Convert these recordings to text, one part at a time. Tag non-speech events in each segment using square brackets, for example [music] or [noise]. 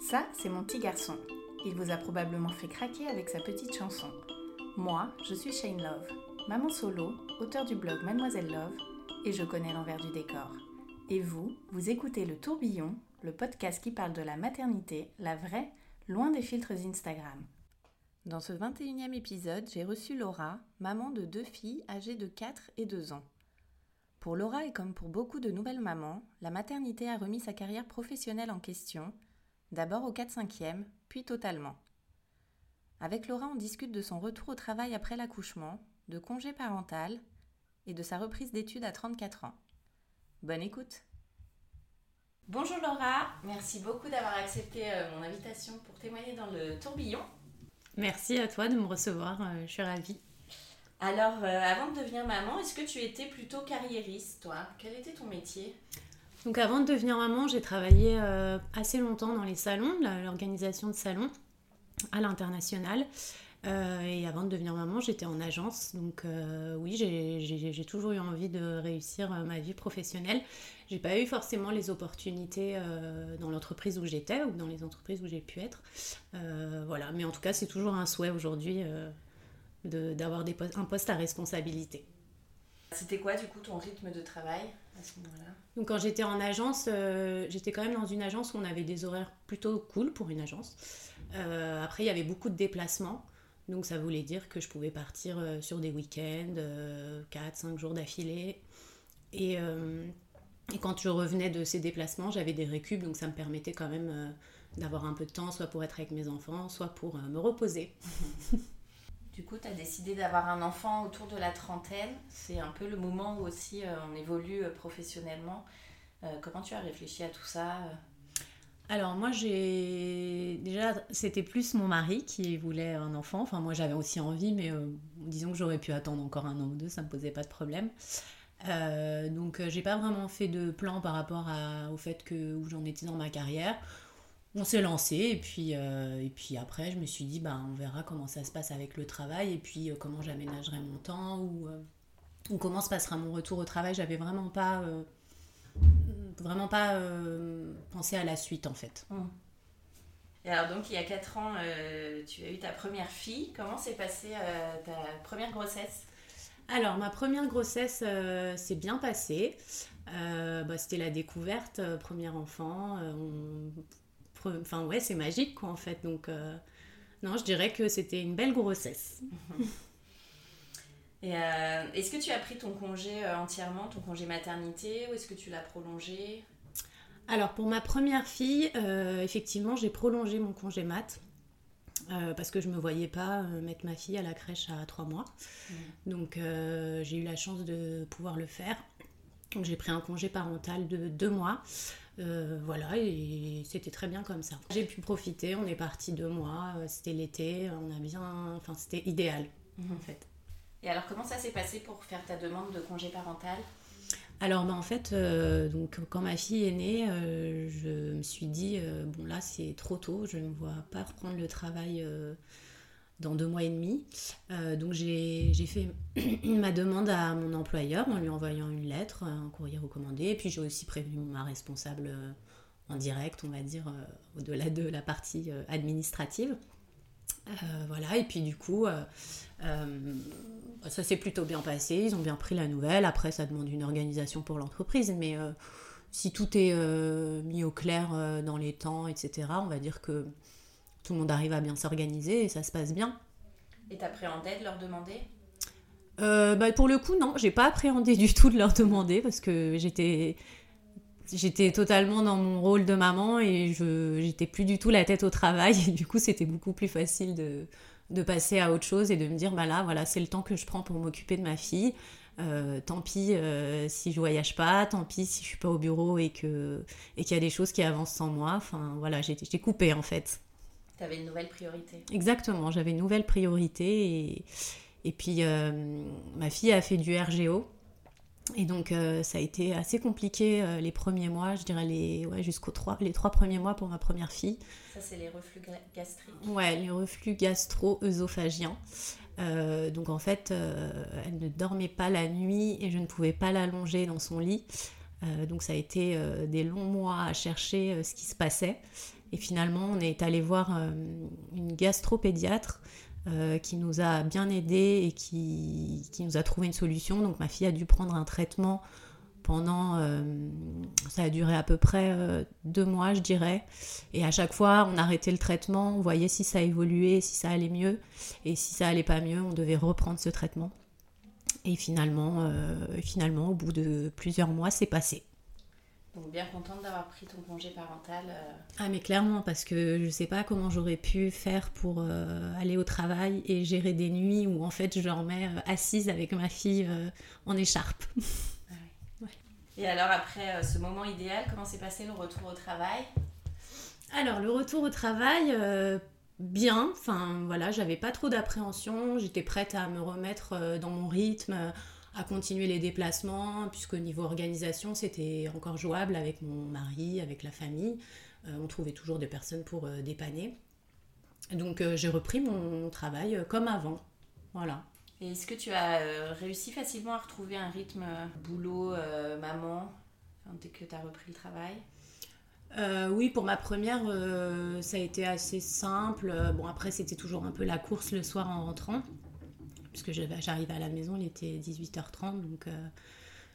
Ça, c'est mon petit garçon. Il vous a probablement fait craquer avec sa petite chanson. Moi, je suis Shane Love, maman solo, auteur du blog Mademoiselle Love, et je connais l'envers du décor. Et vous, vous écoutez Le Tourbillon, le podcast qui parle de la maternité, la vraie, loin des filtres Instagram. Dans ce 21e épisode, j'ai reçu Laura, maman de deux filles âgées de 4 et 2 ans. Pour Laura et comme pour beaucoup de nouvelles mamans, la maternité a remis sa carrière professionnelle en question, d'abord au 4-5e, puis totalement. Avec Laura, on discute de son retour au travail après l'accouchement, de congé parental et de sa reprise d'études à 34 ans. Bonne écoute Bonjour Laura, merci beaucoup d'avoir accepté euh, mon invitation pour témoigner dans le tourbillon. Merci à toi de me recevoir, euh, je suis ravie. Alors, euh, avant de devenir maman, est-ce que tu étais plutôt carriériste, toi? Quel était ton métier? Donc avant de devenir maman, j'ai travaillé euh, assez longtemps dans les salons, l'organisation de salons à l'international. Euh, et avant de devenir maman, j'étais en agence. Donc oui, j'ai- toujours eu envie de réussir ma vie professionnelle. J'ai pas eu forcément les opportunités dans l'entreprise où j'étais ou dans les entreprises où j'ai pu être. Voilà, mais en tout cas, c'est toujours un souhait aujourd'hui de- d'avoir postes- un poste à responsabilité. C'était quoi du coup ton rythme de travail à ce moment-là? Donc quand j'étais en agence, euh, j'étais quand même dans une agence où on avait des horaires plutôt cool pour une agence. Euh, après, il y avait beaucoup de déplacements. Donc ça voulait dire que je pouvais partir euh, sur des week-ends, 4-5 jours d'affilée. Et, et quand je revenais de ces déplacements, j'avais des récup, donc ça me permettait quand même d'avoir un peu de temps, soit pour être avec mes enfants, soit pour me reposer. [laughs] Du coup, tu as décidé d'avoir un enfant autour de la trentaine. C'est un peu le moment où aussi euh, on évolue euh, professionnellement. Euh, comment tu as réfléchi à tout ça Alors moi j'ai déjà c'était plus mon mari qui voulait un enfant. Enfin moi j'avais aussi envie mais disons que j'aurais pu attendre encore un an ou deux, ça me posait pas de problème. Donc j'ai pas vraiment fait de plan par rapport au fait que où j'en étais dans ma carrière. On s'est lancé et puis euh, et puis après je me suis dit bah on verra comment ça se passe avec le travail et puis euh, comment j'aménagerai mon temps ou euh, ou comment se passera mon retour au travail. J'avais vraiment pas vraiment pas pensé à la suite en fait. Et alors donc, il y a 4 ans, tu as eu ta première fille. Comment s'est passée ta première grossesse? Alors, ma première grossesse euh, s'est bien passée. Euh, bah, C'était la découverte, euh, premier enfant. on- Enfin, ouais, c'est magique, quoi, en fait. Donc, euh, non, je dirais que c'était une belle grossesse. [laughs] Et euh, est-ce que tu as pris ton congé euh, entièrement, ton congé maternité, ou est-ce que tu l'as prolongé? Alors, pour ma première fille, euh, effectivement, j'ai prolongé mon congé mat. euh, parce que je me voyais pas euh, mettre ma fille à la crèche à trois mois. Donc euh, j'ai eu la chance de pouvoir le faire. Donc j'ai pris un congé parental de deux mois. Euh, voilà, et c'était très bien comme ça. J'ai pu profiter, on est parti deux mois, euh, c'était l'été, on a bien. Enfin, c'était idéal en fait. Et alors, comment ça s'est passé pour faire ta demande de congé parental? Alors, bah, en fait, euh, donc, quand ma fille est née, euh, je me suis dit, bon là, c'est trop tôt, je ne vois pas reprendre le travail dans deux mois et demi. Euh, donc, j'ai fait [clears throat] ma demande à mon employeur en lui envoyant une lettre, un courrier recommandé. Et puis, j'ai aussi prévenu ma responsable euh, en direct, on va dire, euh, au-delà de la partie administrative. Voilà, et puis du coup, ça s'est plutôt bien passé, ils ont bien pris la nouvelle. Après, ça demande une organisation pour l'entreprise, mais si tout est mis au clair dans les temps, etc., on va dire que tout le monde arrive à bien s'organiser et ça se passe bien. Et t'appréhendais de leur demander? Euh, bah, pour le coup, non, j'ai pas appréhendé du tout de leur demander parce que j'étais j'étais totalement dans mon rôle de maman et je j'étais plus du tout la tête au travail. Et du coup, c'était beaucoup plus facile de, de passer à autre chose et de me dire bah là, voilà, c'est le temps que je prends pour m'occuper de ma fille. Euh, tant pis euh, si je voyage pas, tant pis si je suis pas au bureau et que et qu'il y a des choses qui avancent sans moi. Enfin voilà, j'ai coupé en fait. Tu avais une nouvelle priorité. Exactement, j'avais une nouvelle priorité et, et puis euh, ma fille a fait du RGO. Et donc ça a été assez compliqué les premiers mois, je dirais les ouais, jusqu'aux trois les trois premiers mois pour ma première fille. Ça c'est les reflux gastriques. Ouais, les reflux gastro-œsophagiens. Euh, donc en fait, euh, elle ne dormait pas la nuit et je ne pouvais pas l'allonger dans son lit. Euh, donc ça a été des longs mois à chercher ce qui se passait. Et finalement, on est allé voir une gastropédiatre qui nous a bien aidés et qui, qui, nous a trouvé une solution. Donc ma fille a dû prendre un traitement pendant, euh, ça a duré à peu près euh, deux mois, je dirais. Et à chaque fois, on arrêtait le traitement, on voyait si ça évoluait, si ça allait mieux. Et si ça allait pas mieux, on devait reprendre ce traitement. Et finalement, euh, finalement au bout de plusieurs mois, c'est passé. Donc bien contente d'avoir pris ton congé parental. Ah mais clairement parce que je sais pas comment j'aurais pu faire pour aller au travail et gérer des nuits où en fait je dormais assise avec ma fille en écharpe. [laughs] Et alors après euh, ce moment idéal, comment s'est passé le retour au travail? Alors le retour au travail, euh, bien. Enfin voilà, j'avais pas trop d'appréhension. J'étais prête à me remettre euh, dans mon rythme, à continuer les déplacements, puisque niveau organisation c'était encore jouable avec mon mari, avec la famille. on trouvait toujours des personnes pour dépanner. Donc j'ai repris mon travail comme avant. Voilà. Et est-ce que tu as euh, réussi facilement à retrouver un rythme euh, boulot, euh, maman, dès que tu as repris le travail? Oui, pour ma première, ça a été assez simple. Bon, après, c'était toujours un peu la course le soir en rentrant, puisque j'arrivais à la maison, il était 18h30, donc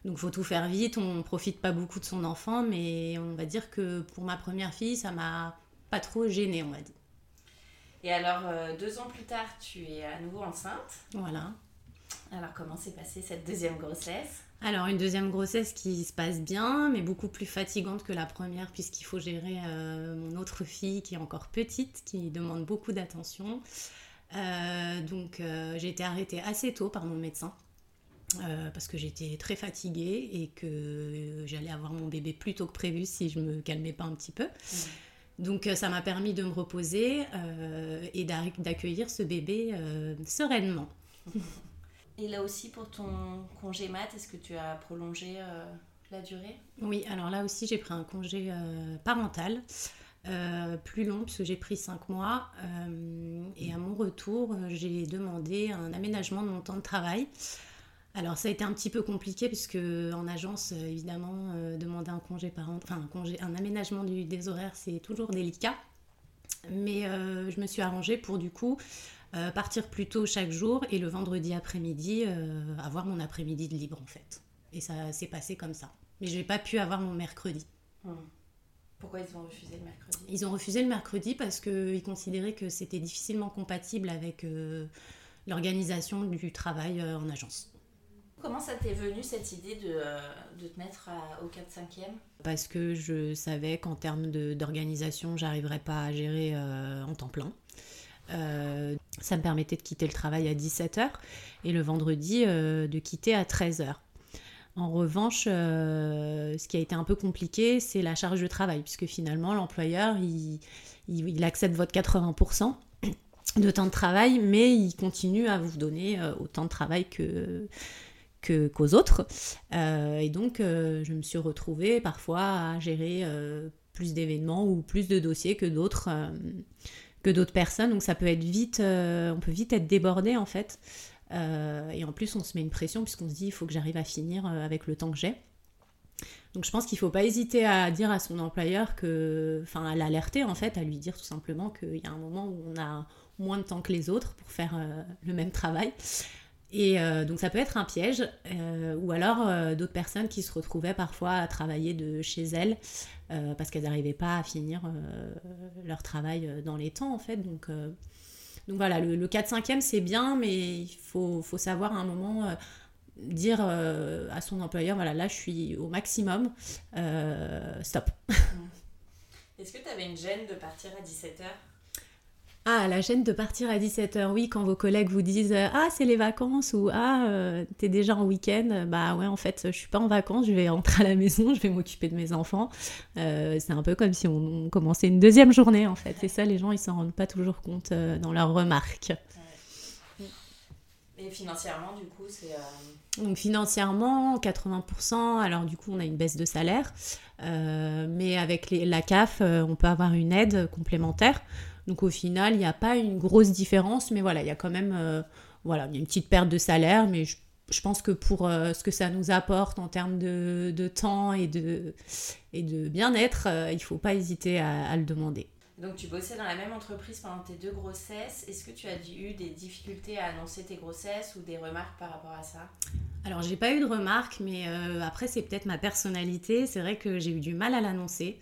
donc faut tout faire vite. On profite pas beaucoup de son enfant, mais on va dire que pour ma première fille, ça m'a pas trop gênée, on va dire. Et alors, euh, deux ans plus tard, tu es à nouveau enceinte. Voilà. Alors, comment s'est passée cette deuxième grossesse? Alors, une deuxième grossesse qui se passe bien, mais beaucoup plus fatigante que la première, puisqu'il faut gérer euh, mon autre fille qui est encore petite, qui demande beaucoup d'attention. Euh, donc, j'ai été arrêtée assez tôt par mon médecin. parce que j'étais très fatiguée et que j'allais avoir mon bébé plus tôt que prévu si je me calmais pas un petit peu. Donc euh, ça m'a permis de me reposer euh, et d'accueillir ce bébé euh, sereinement. [laughs] Et là aussi pour ton congé mat, est-ce que tu as prolongé la durée? Oui, alors là aussi j'ai pris un congé parental. Plus long puisque j'ai pris 5 mois et à mon retour j'ai demandé un aménagement de mon temps de travail alors ça a été un petit peu compliqué puisque en agence, euh, évidemment, euh, demander un congé par enfin un, congé, un aménagement des horaires, c'est toujours délicat. Mais euh, je me suis arrangée pour du coup partir plus tôt chaque jour et le vendredi après-midi avoir mon après-midi de libre en fait. Et ça s'est passé comme ça. Mais je n'ai pas pu avoir mon mercredi. Hum. Pourquoi ils ont refusé le mercredi? Ils ont refusé le mercredi parce qu'ils considéraient que c'était difficilement compatible avec l'organisation du travail en agence. Comment ça t'est venu cette idée de, euh, de te mettre au 4-5e Parce que je savais qu'en termes d'organisation, j'arriverais pas à gérer euh, en temps plein. Euh, ça me permettait de quitter le travail à 17h et le vendredi de quitter à 13h. En revanche, ce qui a été un peu compliqué, c'est la charge de travail, puisque finalement, l'employeur, il, accepte votre 80% de temps de travail, mais il continue à vous donner autant de travail que, qu'aux autres. Euh, et donc, euh, je me suis retrouvée parfois à gérer euh, plus d'événements ou plus de dossiers que d'autres que personnes. Donc, ça peut être vite, on peut vite être débordé en fait. Et en plus, on se met une pression puisqu'on se dit il faut que j'arrive à finir avec le temps que j'ai. Donc je pense qu'il ne faut pas hésiter à dire à son employeur que, enfin à l'alerter en fait, à lui dire tout simplement qu'il y a un moment où on a moins de temps que les autres pour faire le même travail et euh, donc ça peut être un piège, euh, ou alors euh, d'autres personnes qui se retrouvaient parfois à travailler de chez elles parce qu'elles n'arrivaient pas à finir leur travail dans les temps en fait. Donc, donc voilà, le, 4-5e c'est bien, mais il faut, faut, savoir à un moment dire à son employeur, voilà, là je suis au maximum, stop. [laughs] Est-ce que tu avais une gêne de partir à 17h ah, la gêne de partir à 17h, oui, quand vos collègues vous disent Ah, c'est les vacances ou Ah, euh, t'es déjà en week-end. Bah ouais, en fait, je suis pas en vacances, je vais rentrer à la maison, je vais m'occuper de mes enfants. Euh, c'est un peu comme si on, commençait une deuxième journée, en fait. Et ça, les gens, ils s'en rendent pas toujours compte euh, dans leurs remarques. Et financièrement, du coup, c'est. Donc financièrement, 80%, alors du coup on a une baisse de salaire, mais avec la CAF, on peut avoir une aide complémentaire. Donc au final, il n'y a pas une grosse différence, mais voilà, il y a quand même euh, voilà, une petite perte de salaire, mais je, pense que pour euh, ce que ça nous apporte en termes de, temps et de, et de bien-être, euh, il ne faut pas hésiter à, le demander. Donc tu bossais dans la même entreprise pendant tes deux grossesses. Est-ce que tu as eu des difficultés à annoncer tes grossesses ou des remarques par rapport à ça? Alors j'ai pas eu de remarques, mais après c'est peut-être ma personnalité. C'est vrai que j'ai eu du mal à l'annoncer.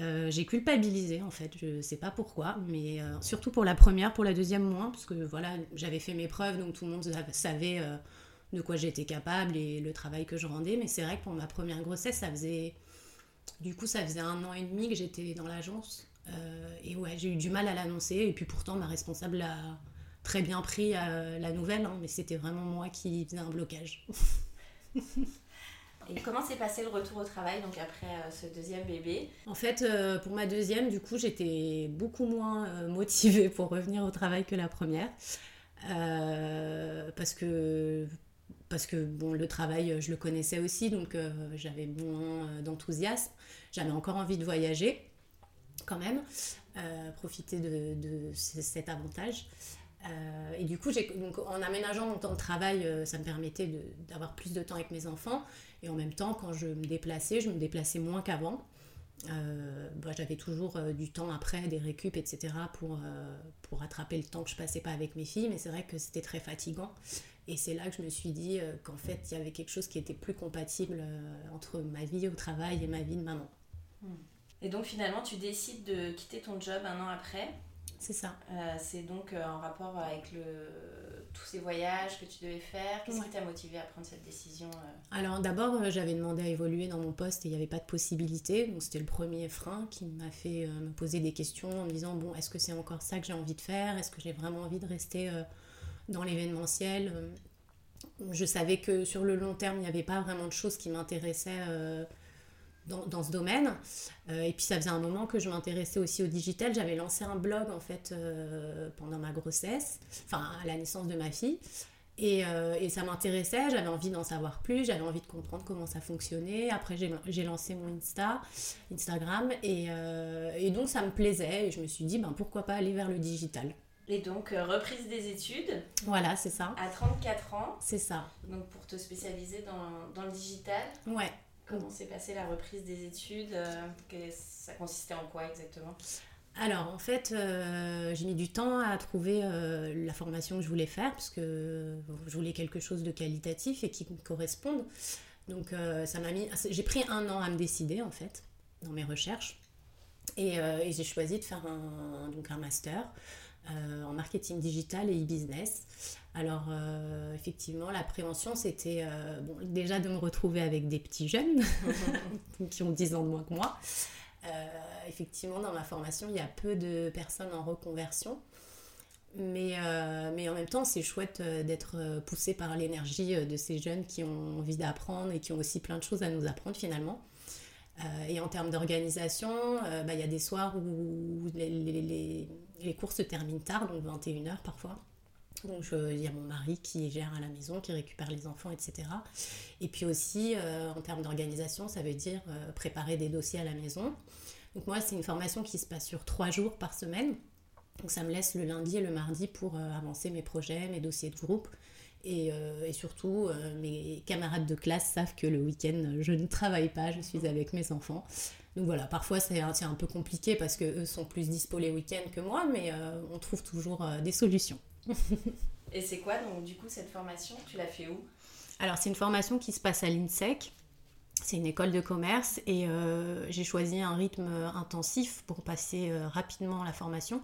Euh, j'ai culpabilisé en fait, je sais pas pourquoi, mais euh, surtout pour la première, pour la deuxième moins, parce que voilà, j'avais fait mes preuves, donc tout le monde savait euh, de quoi j'étais capable et le travail que je rendais. Mais c'est vrai que pour ma première grossesse, ça faisait, du coup, ça faisait un an et demi que j'étais dans l'agence, et ouais, j'ai eu du mal à l'annoncer. Et puis pourtant, ma responsable a très bien pris la nouvelle, hein, mais c'était vraiment moi qui faisais un blocage. [laughs] Et comment s'est passé le retour au travail donc après euh, ce deuxième bébé? En fait, euh, pour ma deuxième, du coup, j'étais beaucoup moins euh, [laughs] motivée pour revenir au travail que la première. parce que parce que bon, le travail, je le connaissais aussi, donc j'avais moins d'enthousiasme. J'avais encore envie de voyager, quand même, profiter de, de, cet avantage. et du coup, donc, en aménageant mon temps de travail, ça me permettait d'avoir plus de temps avec mes enfants. Et en même temps, quand je me déplaçais, je me déplaçais moins qu'avant. Euh, bah, j'avais toujours euh, du temps après, des récup, etc. pour, euh, pour rattraper le temps que je passais pas avec mes filles, mais c'est vrai que c'était très fatigant. Et c'est là que je me suis dit qu'en fait, il y avait quelque chose qui était plus compatible entre ma vie au travail et ma vie de maman. Et donc finalement, tu décides de quitter ton job un an après c'est ça. Euh, c'est donc euh, en rapport avec le, tous ces voyages que tu devais faire. Qu'est-ce qui t'a motivé à prendre cette décision euh Alors d'abord, j'avais demandé à évoluer dans mon poste et il n'y avait pas de possibilité. Donc c'était le premier frein qui m'a fait me poser des questions en me disant, bon, est-ce que c'est encore ça que j'ai envie de faire? Est-ce que j'ai vraiment envie de rester dans l'événementiel? Je savais que sur le long terme, il n'y avait pas vraiment de choses qui m'intéressaient dans, ce domaine. Euh, et puis ça faisait un moment que je m'intéressais aussi au digital. J'avais lancé un blog en fait euh, pendant ma grossesse, enfin à la naissance de ma fille. Et, euh, et ça m'intéressait, j'avais envie d'en savoir plus, j'avais envie de comprendre comment ça fonctionnait. Après j'ai lancé mon Insta, Instagram, et, et, donc ça me plaisait. Et je me suis dit, ben, pourquoi pas aller vers le digital. Et donc, reprise des études. Voilà, c'est ça. À 34 ans. C'est ça. Donc, pour te spécialiser dans, dans le digital. Ouais. Comment s'est passée la reprise des études euh, Ça consistait en quoi exactement? Alors en fait, euh, j'ai mis du temps à trouver euh, la formation que je voulais faire parce que je voulais quelque chose de qualitatif et qui me corresponde. Donc ça m'a mis, j'ai pris un an à me décider en fait dans mes recherches. Et, et j'ai choisi de faire un, donc un master euh, en marketing digital et e-business. Alors, euh, effectivement, la prévention, c'était euh, bon, déjà de me retrouver avec des petits jeunes [laughs] qui ont 10 ans de moins que moi. effectivement, dans ma formation, il y a peu de personnes en reconversion. Mais, mais en même temps, c'est chouette d'être poussé par l'énergie de ces jeunes qui ont envie d'apprendre et qui ont aussi plein de choses à nous apprendre finalement. Et en termes d'organisation, bah, il y a des soirs où les, cours se terminent tard, donc 21h parfois. Donc il y a mon mari qui gère à la maison, qui récupère les enfants, etc. Et puis aussi, euh, en termes d'organisation, ça veut dire euh, préparer des dossiers à la maison. Donc moi, c'est une formation qui se passe sur trois jours par semaine. Donc ça me laisse le lundi et le mardi pour euh, avancer mes projets, mes dossiers de groupe. Et, et surtout, mes camarades de classe savent que le week-end, je ne travaille pas, je suis avec mes enfants. Donc voilà, parfois c'est un, un, peu compliqué parce qu'eux sont plus dispo les week-ends que moi, mais euh, on trouve toujours euh, des solutions. [laughs] Et c'est quoi donc du coup cette formation? Tu l'as fait où? Alors c'est une formation qui se passe à l'INSEC. C'est une école de commerce et euh, j'ai choisi un rythme intensif pour passer rapidement la formation.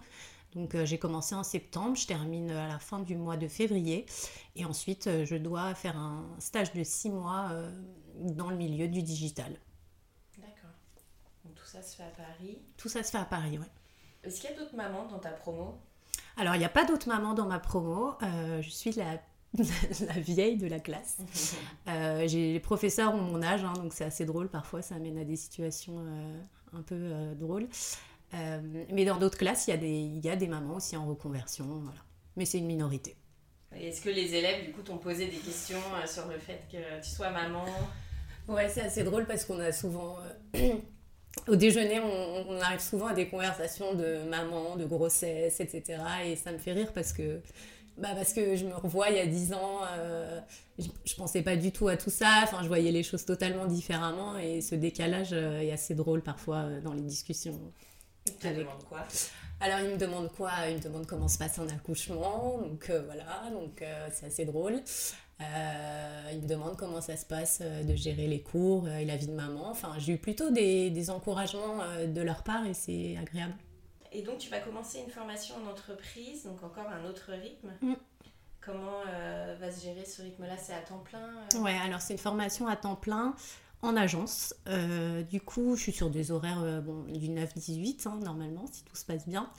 Donc j'ai commencé en septembre, je termine à la fin du mois de février et ensuite je dois faire un stage de six mois dans le milieu du digital. D'accord. Donc tout ça se fait à Paris Tout ça se fait à Paris, oui. Est-ce qu'il y a d'autres mamans dans ta promo? Alors il n'y a pas d'autres mamans dans ma promo. je suis la [laughs] la vieille de la classe. [laughs] Euh, les professeurs ont mon âge, hein, donc c'est assez drôle. Parfois, ça amène à des situations euh, un peu euh, drôles. Mais dans d'autres classes, il y, a des, il y a des mamans aussi en reconversion. Voilà. Mais c'est une minorité. Est-ce que les élèves, du coup, t'ont posé des questions sur le fait que tu sois maman? Ouais, c'est assez drôle parce qu'on a souvent. [clears throat] au déjeuner, on, on, arrive souvent à des conversations de maman, de grossesse, etc. Et ça me fait rire parce que bah parce que je me revois il y a 10 ans, euh, je, je, pensais pas du tout à tout ça, enfin je voyais les choses totalement différemment et ce décalage euh, est assez drôle parfois euh, dans les discussions. Il te demande quoi Alors il me demande quoi? Il me demande comment se passe un accouchement, donc voilà, donc c'est assez drôle. il me demande comment ça se passe de gérer les cours et la vie de maman. Enfin j'ai eu plutôt des, des encouragements de leur part et c'est agréable. Et donc, tu vas commencer une formation en entreprise, donc encore un autre rythme. Mm. Comment euh, va se gérer ce rythme-là? C'est à temps plein euh? Ouais, alors c'est une formation à temps plein en agence. Euh, du coup, je suis sur des horaires bon, du 9-18, hein, normalement, si tout se passe bien.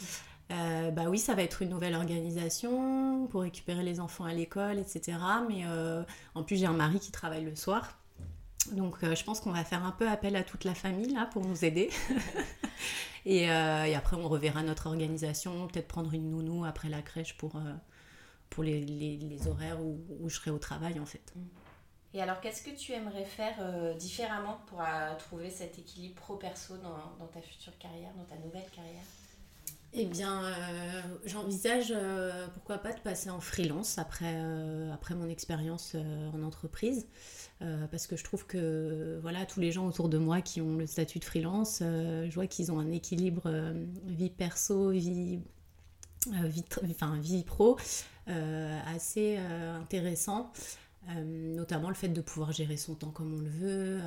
bah oui, ça va être une nouvelle organisation pour récupérer les enfants à l'école, etc. Mais en plus, j'ai un mari qui travaille le soir. Donc, je pense qu'on va faire un peu appel à toute la famille là pour nous aider. [laughs] Euh, et, après, on reverra notre organisation, peut-être prendre une nounou après la crèche pour, euh, pour les, les, horaires où, où, je serai au travail, en fait. Et alors, qu'est-ce que tu aimerais faire euh, différemment pour trouver cet équilibre pro-perso dans, ta future carrière, dans ta nouvelle carrière? Eh bien, j'envisage, pourquoi pas, de passer en freelance après, après mon expérience en entreprise. Euh, parce que je trouve que voilà tous les gens autour de moi qui ont le statut de freelance, euh, je vois qu'ils ont un équilibre euh, vie perso, vie, vie, enfin, vie pro assez intéressant, notamment le fait de pouvoir gérer son temps comme on le veut.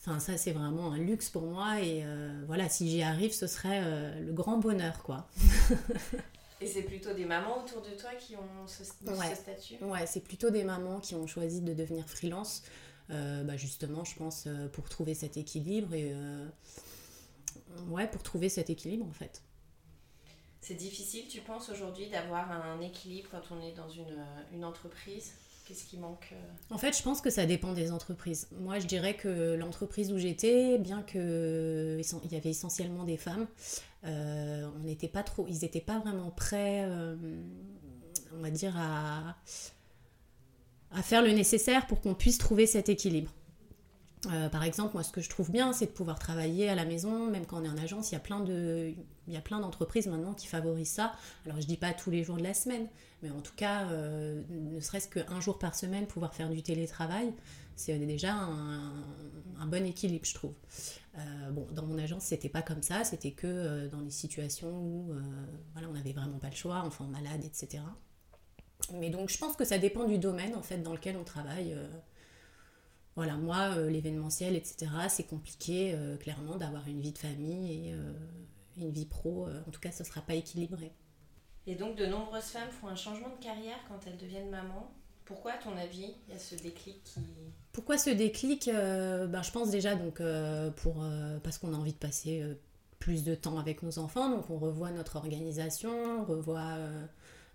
Enfin, ça, c'est vraiment un luxe pour moi. Et voilà, si j'y arrive, ce serait le grand bonheur, quoi. [laughs] Et c'est plutôt des mamans autour de toi qui ont ce, statut? Ouais, c'est plutôt des mamans qui ont choisi de devenir freelance. Euh, bah justement, je pense, euh, pour trouver cet équilibre et. Euh, ouais, pour trouver cet équilibre en fait. C'est difficile, tu penses, aujourd'hui d'avoir un équilibre quand on est dans une, une entreprise? Qu'est-ce qui manque En fait, je pense que ça dépend des entreprises. Moi, je dirais que l'entreprise où j'étais, bien qu'il y avait essentiellement des femmes, euh, on n'était pas trop, ils n'étaient pas vraiment prêts, euh, on va dire, à faire le nécessaire pour qu'on puisse trouver cet équilibre. Euh, par exemple, moi, ce que je trouve bien, c'est de pouvoir travailler à la maison, même quand on est en agence. Il y a plein de, il y a plein d'entreprises maintenant qui favorisent ça. Alors, je dis pas tous les jours de la semaine, mais en tout cas, ne serait-ce qu'un jour par semaine, pouvoir faire du télétravail, c'est déjà un, bon équilibre, je trouve. Euh, bon, dans mon agence, c'était pas comme ça, c'était que euh, dans des situations où euh, voilà, on n'avait vraiment pas le choix, enfants malades, etc. Mais donc, je pense que ça dépend du domaine en fait dans lequel on travaille. Voilà, moi, l'événementiel, etc., c'est compliqué, clairement, d'avoir une vie de famille et une vie pro. en tout cas, ce sera pas équilibré. Et donc, de nombreuses femmes font un changement de carrière quand elles deviennent mamans. Pourquoi, à ton avis, il y a ce déclic qui... Pourquoi ce déclic euh, ben, Je pense déjà donc, euh, pour, euh, parce qu'on a envie de passer plus de temps avec nos enfants, donc on revoit notre organisation, on revoit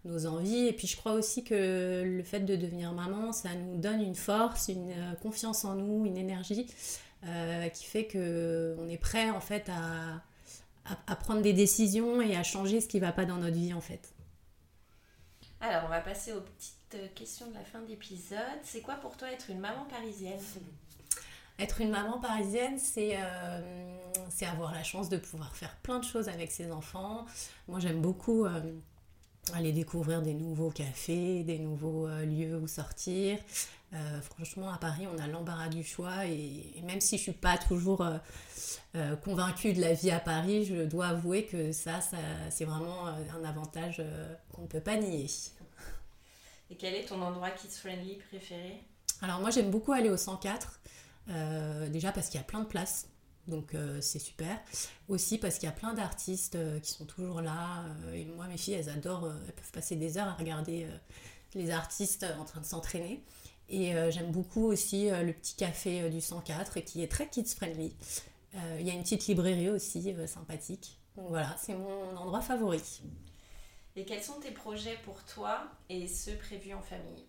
nos envies, et puis je crois aussi que le fait de devenir maman, ça nous donne une force, une confiance en nous, une énergie qui fait qu'on est prêt en fait à, à, à, prendre des décisions et à changer ce qui ne va pas dans notre vie en fait. Alors on va passer aux petites question de la fin d'épisode. C'est quoi pour toi être une maman parisienne? Être une maman parisienne, c'est euh, avoir la chance de pouvoir faire plein de choses avec ses enfants. Moi, j'aime beaucoup euh, aller découvrir des nouveaux cafés, des nouveaux euh, lieux où sortir. franchement, à Paris, on a l'embarras du choix et, même si je suis pas toujours convaincue de la vie à Paris, je dois avouer que ça, ça c'est vraiment un avantage qu'on ne peut pas nier. Et quel est ton endroit kids-friendly préféré? Alors moi j'aime beaucoup aller au 104, euh, déjà parce qu'il y a plein de places. Donc c'est super. Aussi parce qu'il y a plein d'artistes qui sont toujours là. et moi, mes filles, elles adorent, elles peuvent passer des heures à regarder les artistes en train de s'entraîner. Et j'aime beaucoup aussi le petit café du 104 qui est très kids friendly. Il y a une petite librairie aussi sympathique. Donc voilà, c'est mon endroit favori. Et quels sont tes projets pour toi et ceux prévus en famille?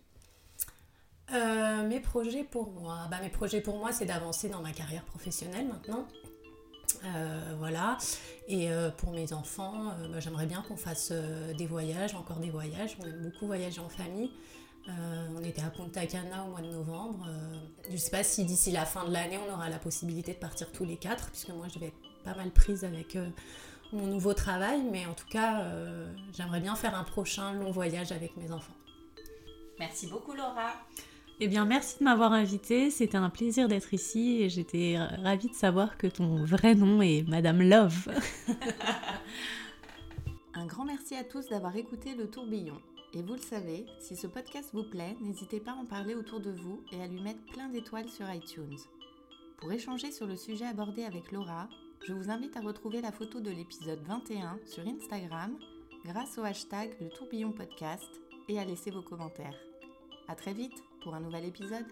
Euh, Mes projets pour moi, bah, mes projets pour moi, c'est d'avancer dans ma carrière professionnelle maintenant. Euh, voilà. Et euh, pour mes enfants, bah, j'aimerais bien qu'on fasse des voyages, encore des voyages. On aime beaucoup voyager en famille. on était à Punta Cana au mois de novembre. je ne sais pas si d'ici la fin de l'année, on aura la possibilité de partir tous les quatre, puisque moi, je vais être pas mal prise avec mon nouveau travail, mais en tout cas, j'aimerais bien faire un prochain long voyage avec mes enfants. Merci beaucoup Laura. Eh bien, merci de m'avoir invitée. C'était un plaisir d'être ici et j'étais ravie de savoir que ton vrai nom est Madame Love. [laughs] un grand merci à tous d'avoir écouté le tourbillon. Et vous le savez, si ce podcast vous plaît, n'hésitez pas à en parler autour de vous et à lui mettre plein d'étoiles sur iTunes. Pour échanger sur le sujet abordé avec Laura, je vous invite à retrouver la photo de l'épisode 21 sur Instagram grâce au hashtag Le Tourbillon Podcast et à laisser vos commentaires. A très vite pour un nouvel épisode.